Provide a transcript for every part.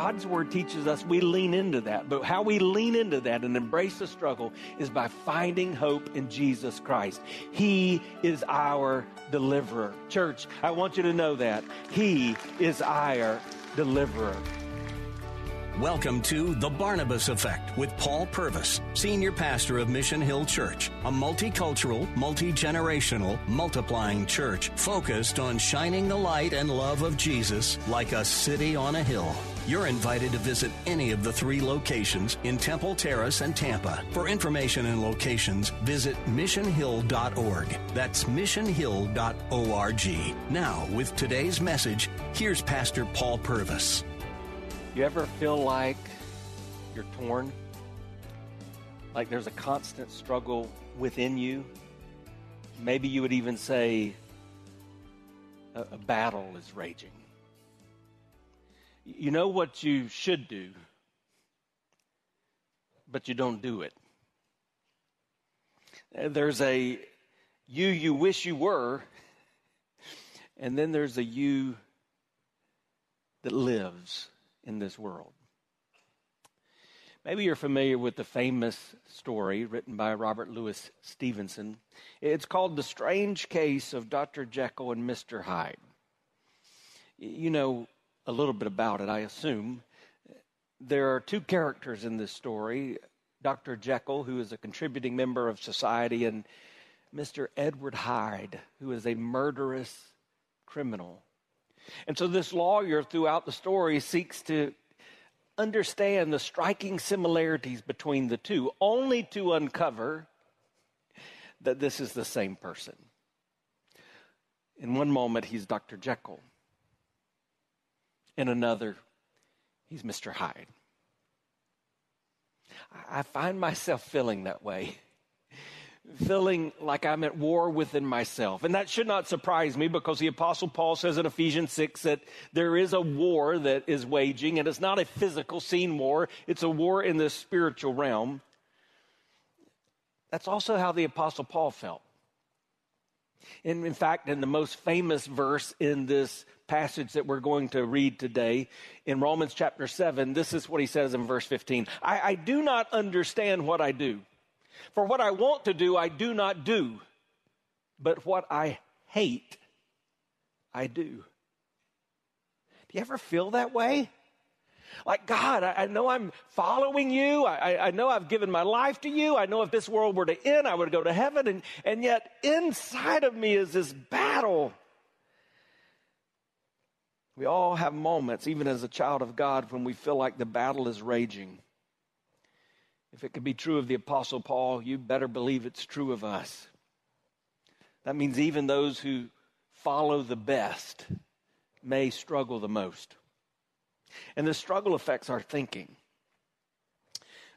God's word teaches us we lean into that. But how we lean into that and embrace the struggle is by finding hope in Jesus Christ. He is our deliverer. Church, I want you to know that. He is our deliverer. Welcome to The Barnabas Effect with Paul Purvis, Senior Pastor of Mission Hill Church, a multicultural, multi generational, multiplying church focused on shining the light and love of Jesus like a city on a hill. You're invited to visit any of the three locations in Temple Terrace and Tampa. For information and locations, visit missionhill.org. That's missionhill.org. Now, with today's message, here's Pastor Paul Purvis. You ever feel like you're torn? Like there's a constant struggle within you? Maybe you would even say a, a battle is raging. You know what you should do, but you don't do it. Uh, there's a you you wish you were, and then there's a you that lives in this world. Maybe you're familiar with the famous story written by Robert Louis Stevenson. It's called The Strange Case of Dr. Jekyll and Mr. Hyde. You know, a little bit about it, I assume. There are two characters in this story Dr. Jekyll, who is a contributing member of society, and Mr. Edward Hyde, who is a murderous criminal. And so, this lawyer throughout the story seeks to understand the striking similarities between the two, only to uncover that this is the same person. In one moment, he's Dr. Jekyll in another, he's Mr. Hyde. I find myself feeling that way, feeling like I'm at war within myself. And that should not surprise me because the Apostle Paul says in Ephesians 6 that there is a war that is waging, and it's not a physical scene war, it's a war in the spiritual realm. That's also how the Apostle Paul felt. And in fact, in the most famous verse in this passage that we're going to read today in Romans chapter 7, this is what he says in verse 15 I, I do not understand what I do. For what I want to do, I do not do. But what I hate, I do. Do you ever feel that way? Like, God, I, I know I'm following you. I, I, know I've given my life to you. I know if this world were to end, I would go to heaven. And, and yet, inside of me is this battle. We all have moments, even as a child of God, when we feel like the battle is raging. If it could be true of the Apostle Paul, you better believe it's true of us. That means even those who follow the best may struggle the most. And the struggle affects our thinking.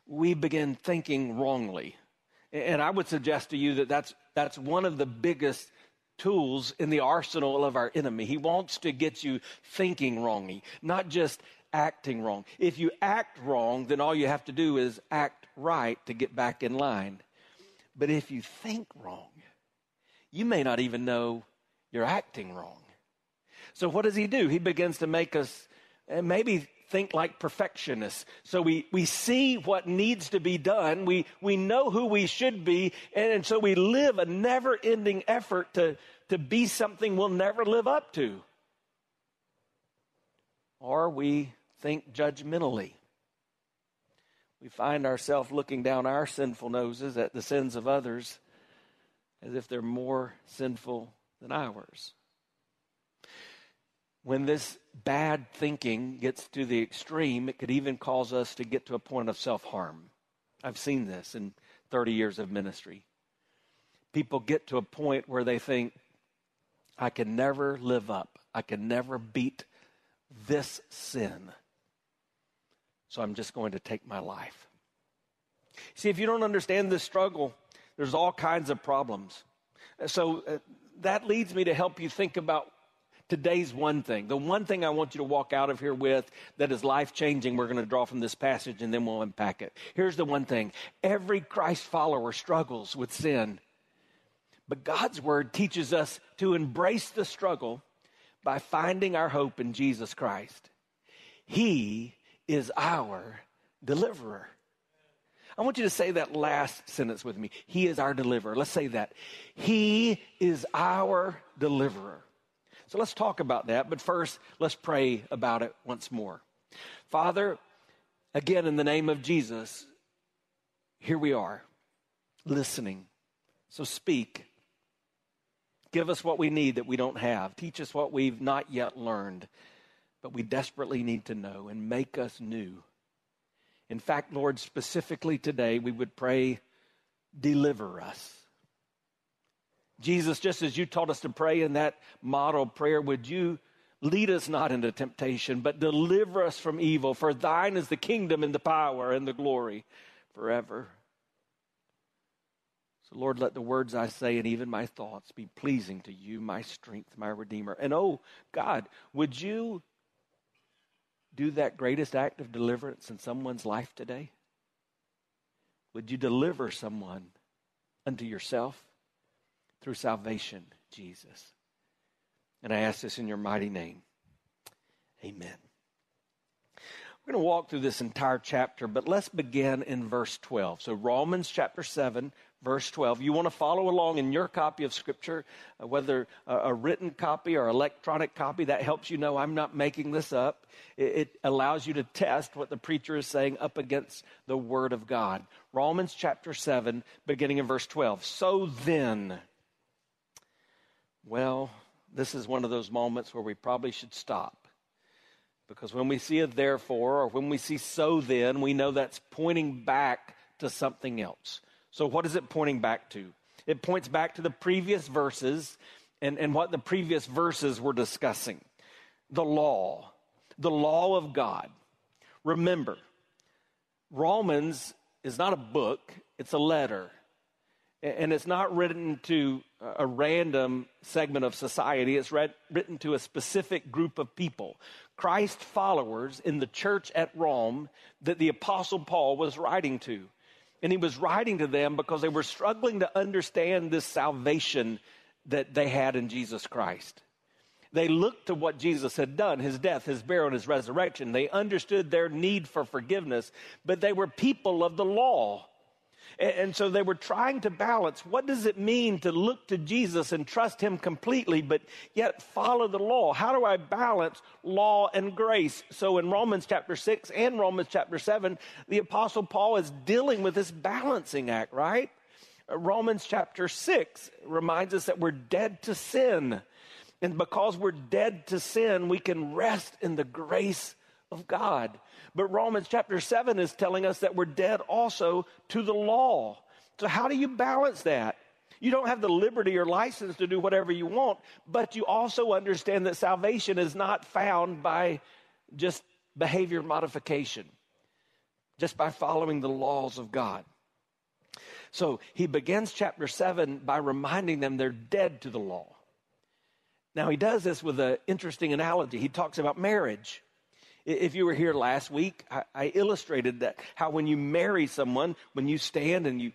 We begin thinking wrongly. And I would suggest to you that that's, that's one of the biggest tools in the arsenal of our enemy. He wants to get you thinking wrongly, not just acting wrong. If you act wrong, then all you have to do is act right to get back in line. But if you think wrong, you may not even know you're acting wrong. So, what does he do? He begins to make us maybe think like perfectionists. So we, we see what needs to be done. We, we know who we should be. And, and so we live a never ending effort to, to be something we'll never live up to. Or we think judgmentally. We find ourselves looking down our sinful noses at the sins of others as if they're more sinful than ours when this bad thinking gets to the extreme, it could even cause us to get to a point of self harm. I've seen this in 30 years of ministry. People get to a point where they think, I can never live up, I can never beat this sin. So I'm just going to take my life. See, if you don't understand this struggle, there's all kinds of problems. So uh, that leads me to help you think about today's one thing. The one thing I want you to walk out of here with that is life changing, we're going to draw from this passage and then we'll unpack it. Here's the one thing every Christ follower struggles with sin. But God's word teaches us to embrace the struggle by finding our hope in Jesus Christ. He is our deliverer. I want you to say that last sentence with me. He is our deliverer. Let's say that. He is our deliverer. So let's talk about that. But first, let's pray about it once more. Father, again, in the name of Jesus, here we are, listening. So speak. Give us what we need that we don't have. Teach us what we've not yet learned, but we desperately need to know and make us new. In fact, Lord, specifically today, we would pray, deliver us. Jesus, just as you taught us to pray in that model prayer, would you lead us not into temptation, but deliver us from evil? For thine is the kingdom and the power and the glory forever. So, Lord, let the words I say and even my thoughts be pleasing to you, my strength, my Redeemer. And oh, God, would you do that greatest act of deliverance in someone's life today? Would you deliver someone unto yourself through salvation, Jesus? And I ask this in your mighty name. Amen. We're going to walk through this entire chapter, but let's begin in verse 12. So, Romans chapter 7, verse 12. You want to follow along in your copy of Scripture, uh, whether a, a, written copy or electronic copy, that helps you know I'm not making this up. It, it allows you to test what the preacher is saying up against the Word of God. Romans chapter 7, beginning in verse 12. So then, well, this is one of those moments where we probably should stop because when we see a therefore or when we see so then, we know that's pointing back to something else. So, what is it pointing back to? It points back to the previous verses and, and what the previous verses were discussing the law, the law of God. Remember, Romans is not a book, it's a letter. And it's not written to a random segment of society. It's read, written to a specific group of people. Christ followers in the church at Rome that the Apostle Paul was writing to. And he was writing to them because they were struggling to understand this salvation that they had in Jesus Christ. They looked to what Jesus had done, his death, his burial, and his resurrection. They understood their need for forgiveness, but they were people of the law. And, so they were trying to balance what does it mean to look to Jesus and trust him completely, but yet follow the law? How do I balance law and grace? So in Romans chapter 6 and Romans chapter 7, the Apostle Paul is dealing with this balancing act, right? Uh, Romans chapter 6 reminds us that we're dead to sin. And because we're dead to sin, we can rest in the grace of God. But Romans chapter 7 is telling us that we're dead also to the law. So, how do you balance that? You don't have the liberty or license to do whatever you want, but you also understand that salvation is not found by just behavior modification, just by following the laws of God. So he begins chapter 7 by reminding them they're dead to the law. Now, he does this with an interesting analogy. He talks about marriage. If you were here last week, I, I, illustrated that how when you marry someone, when you stand and you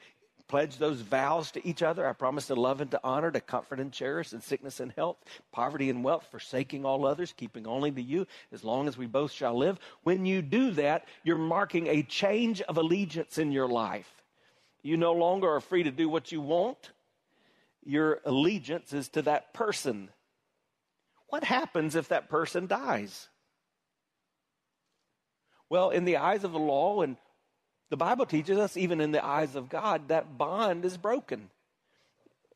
pledge those vows to each other, I promise to love and to honor, to comfort and cherish in sickness and health, poverty and wealth, forsaking all others, keeping only to you, as long as we both shall live. When you do that, you're marking a change of allegiance in your life. You no longer are free to do what you want. Your allegiance is to that person. What happens if that person dies? Well, in the eyes of the law, and the Bible teaches us, even in the eyes of God, that bond is broken.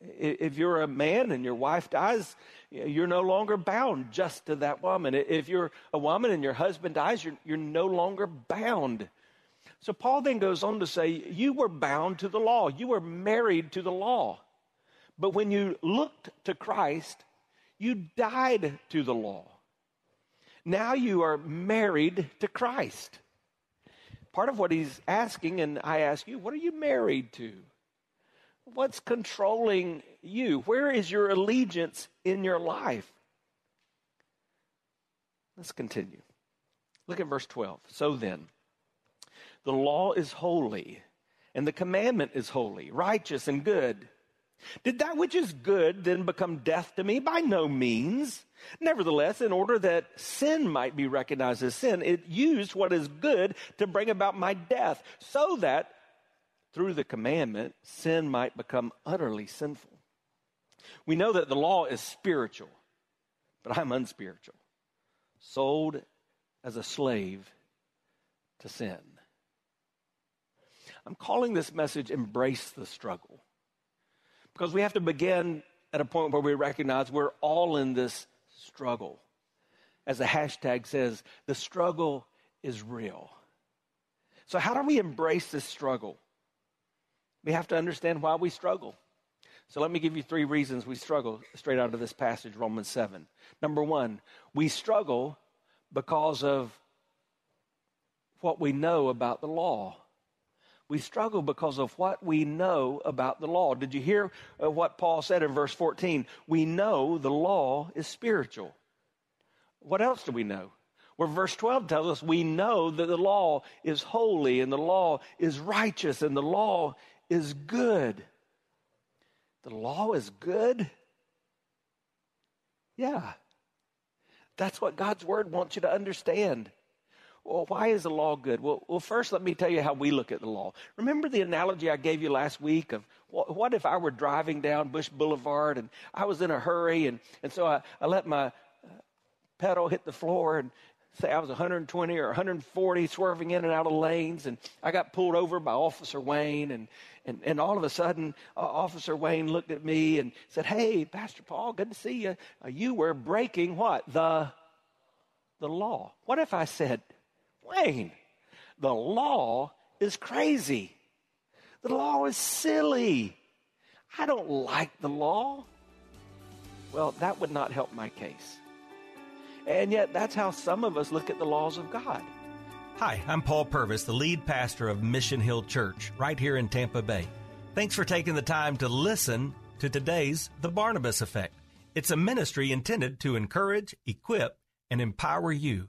If you're a man and your wife dies, you're no longer bound just to that woman. If you're a woman and your husband dies, you're, you're no longer bound. So Paul then goes on to say, You were bound to the law, you were married to the law. But when you looked to Christ, you died to the law. Now you are married to Christ. Part of what he's asking, and I ask you, what are you married to? What's controlling you? Where is your allegiance in your life? Let's continue. Look at verse 12. So then, the law is holy, and the commandment is holy, righteous, and good. Did that which is good then become death to me? By no means. Nevertheless, in order that sin might be recognized as sin, it used what is good to bring about my death, so that through the commandment, sin might become utterly sinful. We know that the law is spiritual, but I'm unspiritual, sold as a slave to sin. I'm calling this message Embrace the Struggle because we have to begin at a point where we recognize we're all in this struggle. As the hashtag says, the struggle is real. So, how do we embrace this struggle? We have to understand why we struggle. So, let me give you three reasons we struggle straight out of this passage, Romans 7. Number one, we struggle because of what we know about the law. We struggle because of what we know about the law. Did you hear uh, what Paul said in verse 14? We know the law is spiritual. What else do we know? Where verse 12 tells us we know that the law is holy and the law is righteous and the law is good. The law is good? Yeah. That's what God's word wants you to understand. Well, why is the law good? Well, well, first, let me tell you how we look at the law. Remember the analogy I gave you last week of what, if I were driving down Bush Boulevard and I was in a hurry, and, and so I, I let my uh, pedal hit the floor and say I was 120 or 140 swerving in and out of lanes, and I got pulled over by Officer Wayne, and, and, and all of a sudden, uh, Officer Wayne looked at me and said, Hey, Pastor Paul, good to see you. Uh, you were breaking what? The, the law. What if I said, Wayne, the law is crazy. The law is silly. I don't like the law. Well, that would not help my case. And yet, that's how some of us look at the laws of God. Hi, I'm Paul Purvis, the lead pastor of Mission Hill Church, right here in Tampa Bay. Thanks for taking the time to listen to today's The Barnabas Effect. It's a ministry intended to encourage, equip, and empower you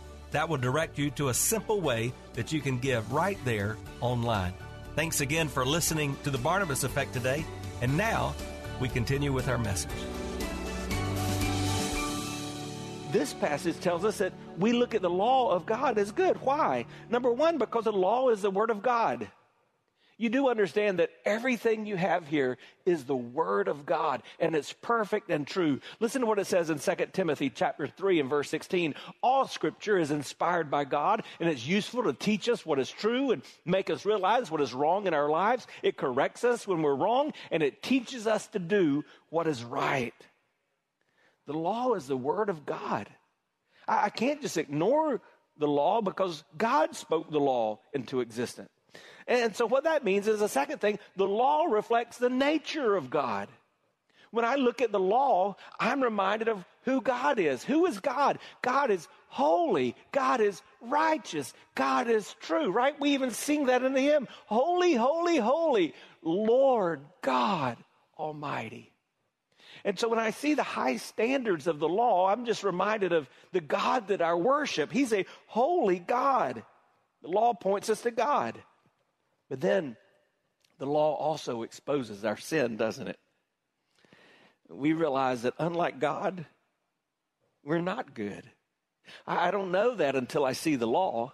That will direct you to a simple way that you can give right there online. Thanks again for listening to the Barnabas Effect today. And now we continue with our message. This passage tells us that we look at the law of God as good. Why? Number one, because the law is the Word of God you do understand that everything you have here is the word of God and it's perfect and true. Listen to what it says in 2 Timothy chapter 3 and verse 16. All scripture is inspired by God and it's useful to teach us what is true and make us realize what is wrong in our lives. It corrects us when we're wrong and it teaches us to do what is right. The law is the word of God. I, I can't just ignore the law because God spoke the law into existence. And so, what that means is the second thing the law reflects the nature of God. When I look at the law, I'm reminded of who God is. Who is God? God is holy. God is righteous. God is true, right? We even sing that in the hymn Holy, holy, holy, Lord God Almighty. And so when I see the high standards of the law, I'm just reminded of the God that I worship. He's a holy God. The law points us to God. But then the law also exposes our sin, doesn't it? We realize that unlike God, we're not good. I don't know that until I see the law.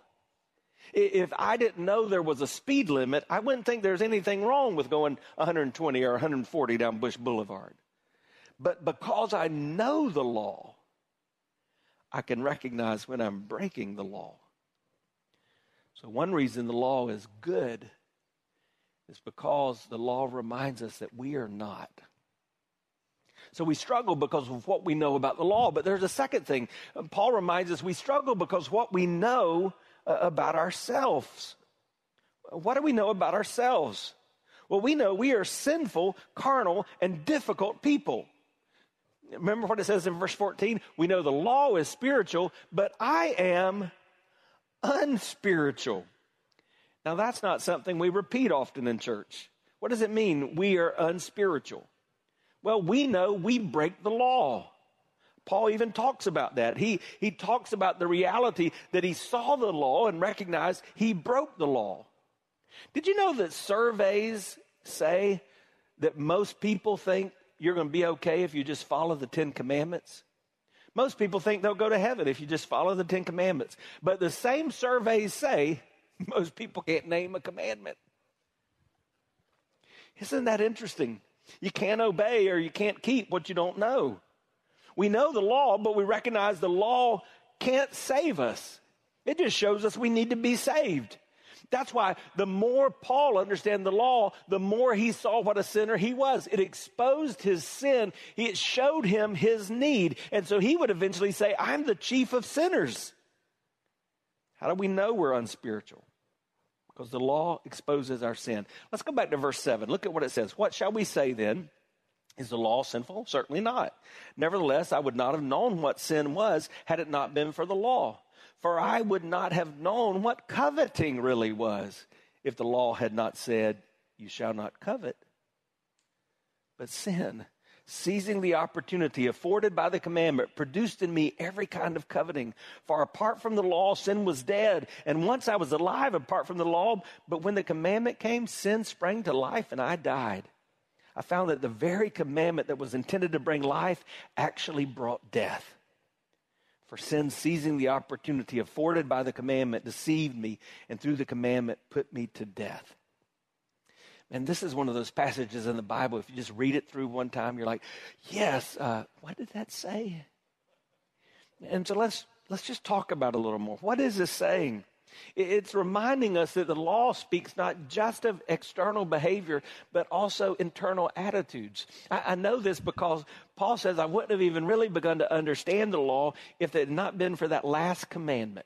If I didn't know there was a speed limit, I wouldn't think there's anything wrong with going 120 or 140 down Bush Boulevard. But because I know the law, I can recognize when I'm breaking the law. So, one reason the law is good is because the law reminds us that we are not. So we struggle because of what we know about the law. But there's a second thing. Paul reminds us we struggle because what we know uh, about ourselves. What do we know about ourselves? Well, we know we are sinful, carnal, and difficult people. Remember what it says in verse 14? We know the law is spiritual, but I am unspiritual. Now, that's not something we repeat often in church. What does it mean we are unspiritual? Well, we know we break the law. Paul even talks about that. He, he talks about the reality that he saw the law and recognized he broke the law. Did you know that surveys say that most people think you're going to be okay if you just follow the Ten Commandments? Most people think they'll go to heaven if you just follow the Ten Commandments. But the same surveys say most people can't name a commandment. Isn't that interesting? You can't obey or you can't keep what you don't know. We know the law, but we recognize the law can't save us. It just shows us we need to be saved. That's why the more Paul understood the law, the more he saw what a sinner he was. It exposed his sin. It showed him his need. And so he would eventually say, I'm the chief of sinners. How do we know we're unspiritual? Because the law exposes our sin. Let's go back to verse 7. Look at what it says. What shall we say then? Is the law sinful? Certainly not. Nevertheless, I would not have known what sin was had it not been for the law. For I would not have known what coveting really was if the law had not said, You shall not covet. But sin, seizing the opportunity afforded by the commandment, produced in me every kind of coveting. For apart from the law, sin was dead. And once I was alive apart from the law, but when the commandment came, sin sprang to life and I died. I found that the very commandment that was intended to bring life actually brought death. For sin, seizing the opportunity afforded by the commandment, deceived me, and through the commandment put me to death. And this is one of those passages in the Bible. If you just read it through one time, you're like, yes, uh, what did that say? And so let's, let's just talk about it a little more. What is this saying? It's reminding us that the law speaks not just of external behavior, but also internal attitudes. I, I, know this because Paul says I wouldn't have even really begun to understand the law if it had not been for that last commandment.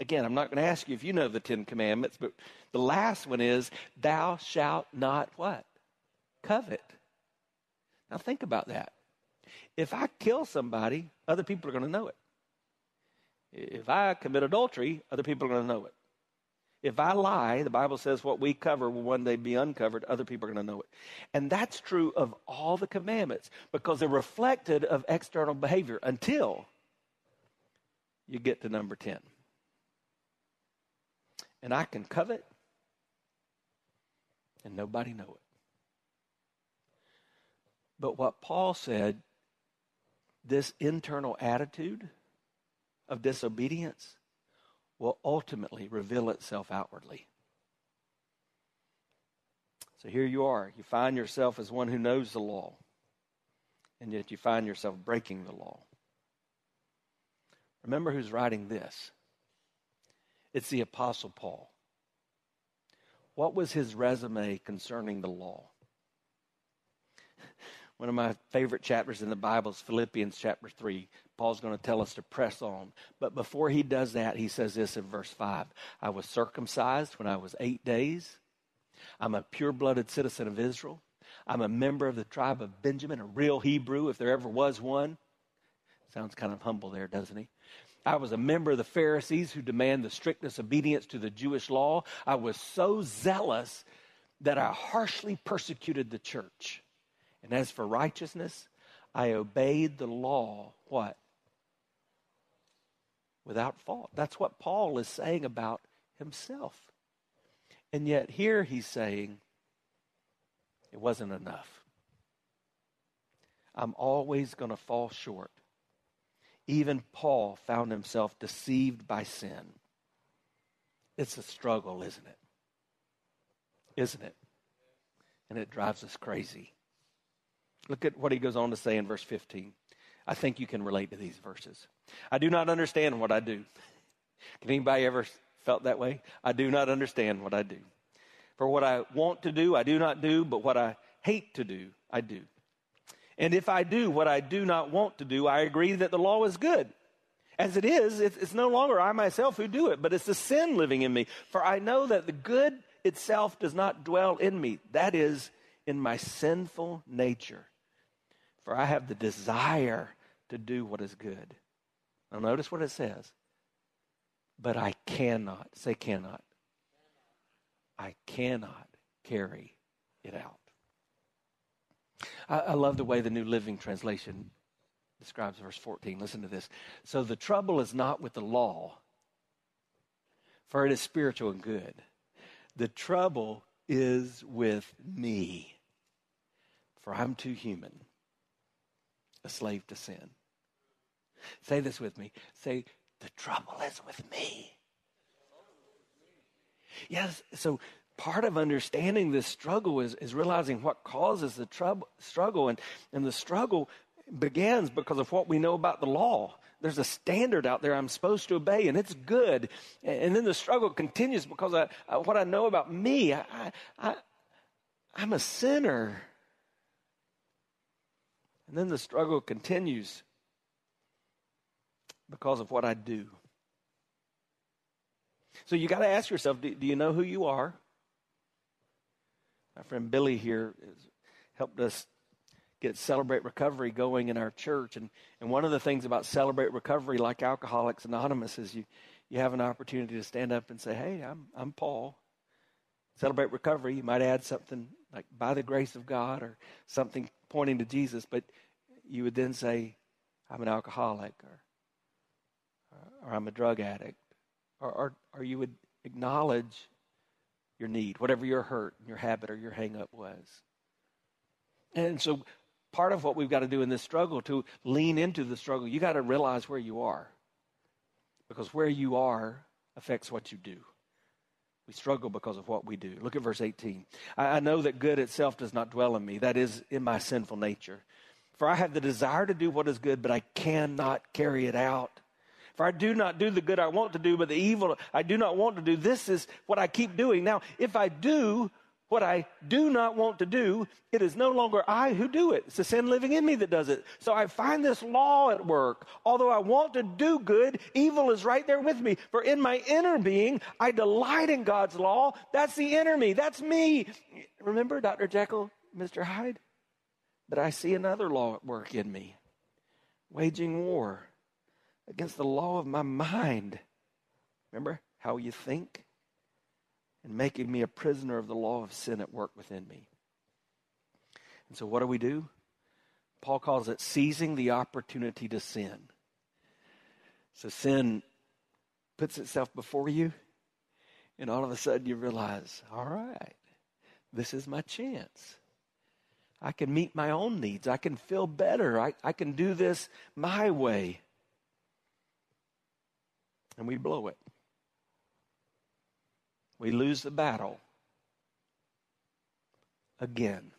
Again, I'm not going to ask you if you know the Ten Commandments, but the last one is, Thou shalt not what? Covet. Now think about that. If I kill somebody, other people are going to know it. If I commit adultery, other people are going to know it. If I lie, the Bible says what we cover will one day be uncovered, other people are going to know it. And that's true of all the commandments because they're reflected of external behavior until you get to number 10. And I can covet and nobody know it. But what Paul said, this internal attitude of disobedience will ultimately reveal itself outwardly. So here you are. You find yourself as one who knows the law, and yet you find yourself breaking the law. Remember who's writing this? It's the Apostle Paul. What was his resume concerning the law? One of my favorite chapters in the Bible is Philippians chapter 3. Paul's going to tell us to press on. But before he does that, he says this in verse 5 I was circumcised when I was eight days. I'm a pure blooded citizen of Israel. I'm a member of the tribe of Benjamin, a real Hebrew, if there ever was one. Sounds kind of humble there, doesn't he? I was a member of the Pharisees who demand the strictest obedience to the Jewish law. I was so zealous that I harshly persecuted the church. And as for righteousness, I obeyed the law, what? Without fault. That's what Paul is saying about himself. And yet here he's saying, it wasn't enough. I'm always going to fall short. Even Paul found himself deceived by sin. It's a struggle, isn't it? Isn't it? And it drives us crazy. Look at what he goes on to say in verse 15. I think you can relate to these verses. I do not understand what I do. Can anybody ever Felt that way? I do not understand what I do. For what I want to do, I do not do, but what I hate to do, I do. And if I do what I do not want to do, I agree that the law is good. As it is, it's no longer I myself who do it, but it's the sin living in me. For I know that the good itself does not dwell in me. That is, in my sinful nature. For I have the desire to do what is good. Now, notice what it says. But I cannot, say cannot. I cannot carry it out. I, I love the way the New Living Translation describes verse 14. Listen to this. So the trouble is not with the law, for it is spiritual and good. The trouble is with me, for I'm too human, a slave to sin. Say this with me. Say, the trouble is with me. Yes, so part of understanding this struggle is, is realizing what causes the trouble, struggle. And, and the struggle begins because of what we know about the law. There's a standard out there I'm supposed to obey, and it's good. And then the struggle continues because of what I know about me. I, I, I'm a sinner. And then the struggle continues because of what I do. So you got to ask yourself do, do, you know who you are? My friend Billy here helped us get Celebrate Recovery going in our church. And, and one of the things about Celebrate Recovery, like Alcoholics Anonymous, is you, you have an opportunity to stand up and say, Hey, I'm, I'm Paul. Celebrate Recovery, you might add something like by the grace of God or something pointing to Jesus, but you would then say, I'm an alcoholic or or I'm a drug addict, or, or, or you would acknowledge your need, whatever your hurt, your habit, or your hangup was. And so, part of what we've got to do in this struggle to lean into the struggle, you got to realize where you are, because where you are affects what you do. We struggle because of what we do. Look at verse 18. I, I know that good itself does not dwell in me, that is, in my sinful nature. For I have the desire to do what is good, but I cannot carry it out. For I do not do the good I want to do, but the evil I do not want to do. This is what I keep doing. Now, if I do what I do not want to do, it is no longer I who do it. It's the sin living in me that does it. So I find this law at work. Although I want to do good, evil is right there with me. For in my inner being, I delight in God's law. That's the inner me. That's me. Remember Dr. Jekyll, Mr. Hyde? But I see another law at work in me, waging war against the law of my mind. Remember how you think? And making me a prisoner of the law of sin at work within me. And so, what do we do? Paul calls it seizing the opportunity to sin. So, sin puts itself before you, and all of a sudden you realize, all right, this is my chance. I can meet my own needs. I can feel better. I, I can do this my way and we blow it. We lose the battle again.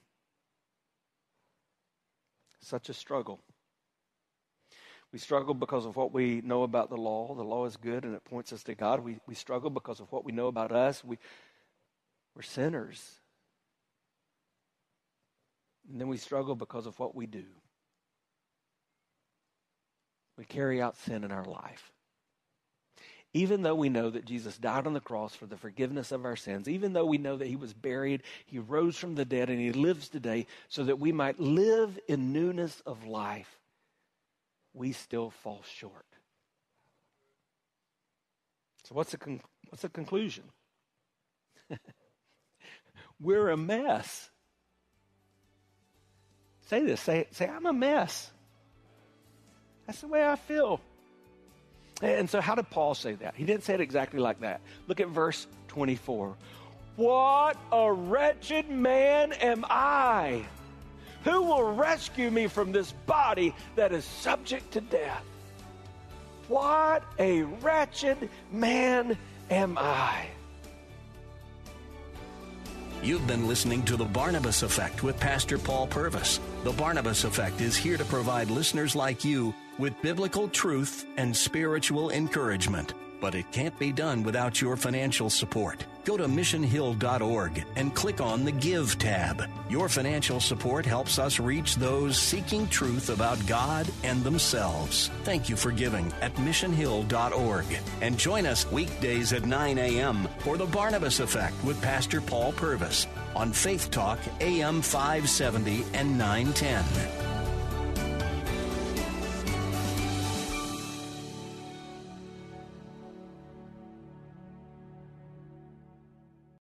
Such a struggle. We struggle because of what we know about the law. The law is good and it points us to God. We, we struggle because of what we know about us. We, we're sinners. And then we struggle because of what we do. We carry out sin in our life even though we know that Jesus died on the cross for the forgiveness of our sins, even though we know that he was buried, he rose from the dead, and he lives today so that we might live in newness of life, we still fall short. So, what's the, con- what's the conclusion? We're a mess. Say this say, say, I'm a mess. That's the way I feel. And so, how did Paul say that? He didn't say it exactly like that. Look at verse 24. What a wretched man am I! Who will rescue me from this body that is subject to death? What a wretched man am I! You've been listening to The Barnabas Effect with Pastor Paul Purvis. The Barnabas Effect is here to provide listeners like you with biblical truth and spiritual encouragement. but it can't be done without your financial support. Go to missionhill.org and click on the Give tab. Your financial support helps us reach those seeking truth about God and themselves. Thank you for giving at missionhill.org. And join us weekdays at 9 a.m. for the Barnabas Effect with Pastor Paul Purvis on Faith Talk AM 570 and 910.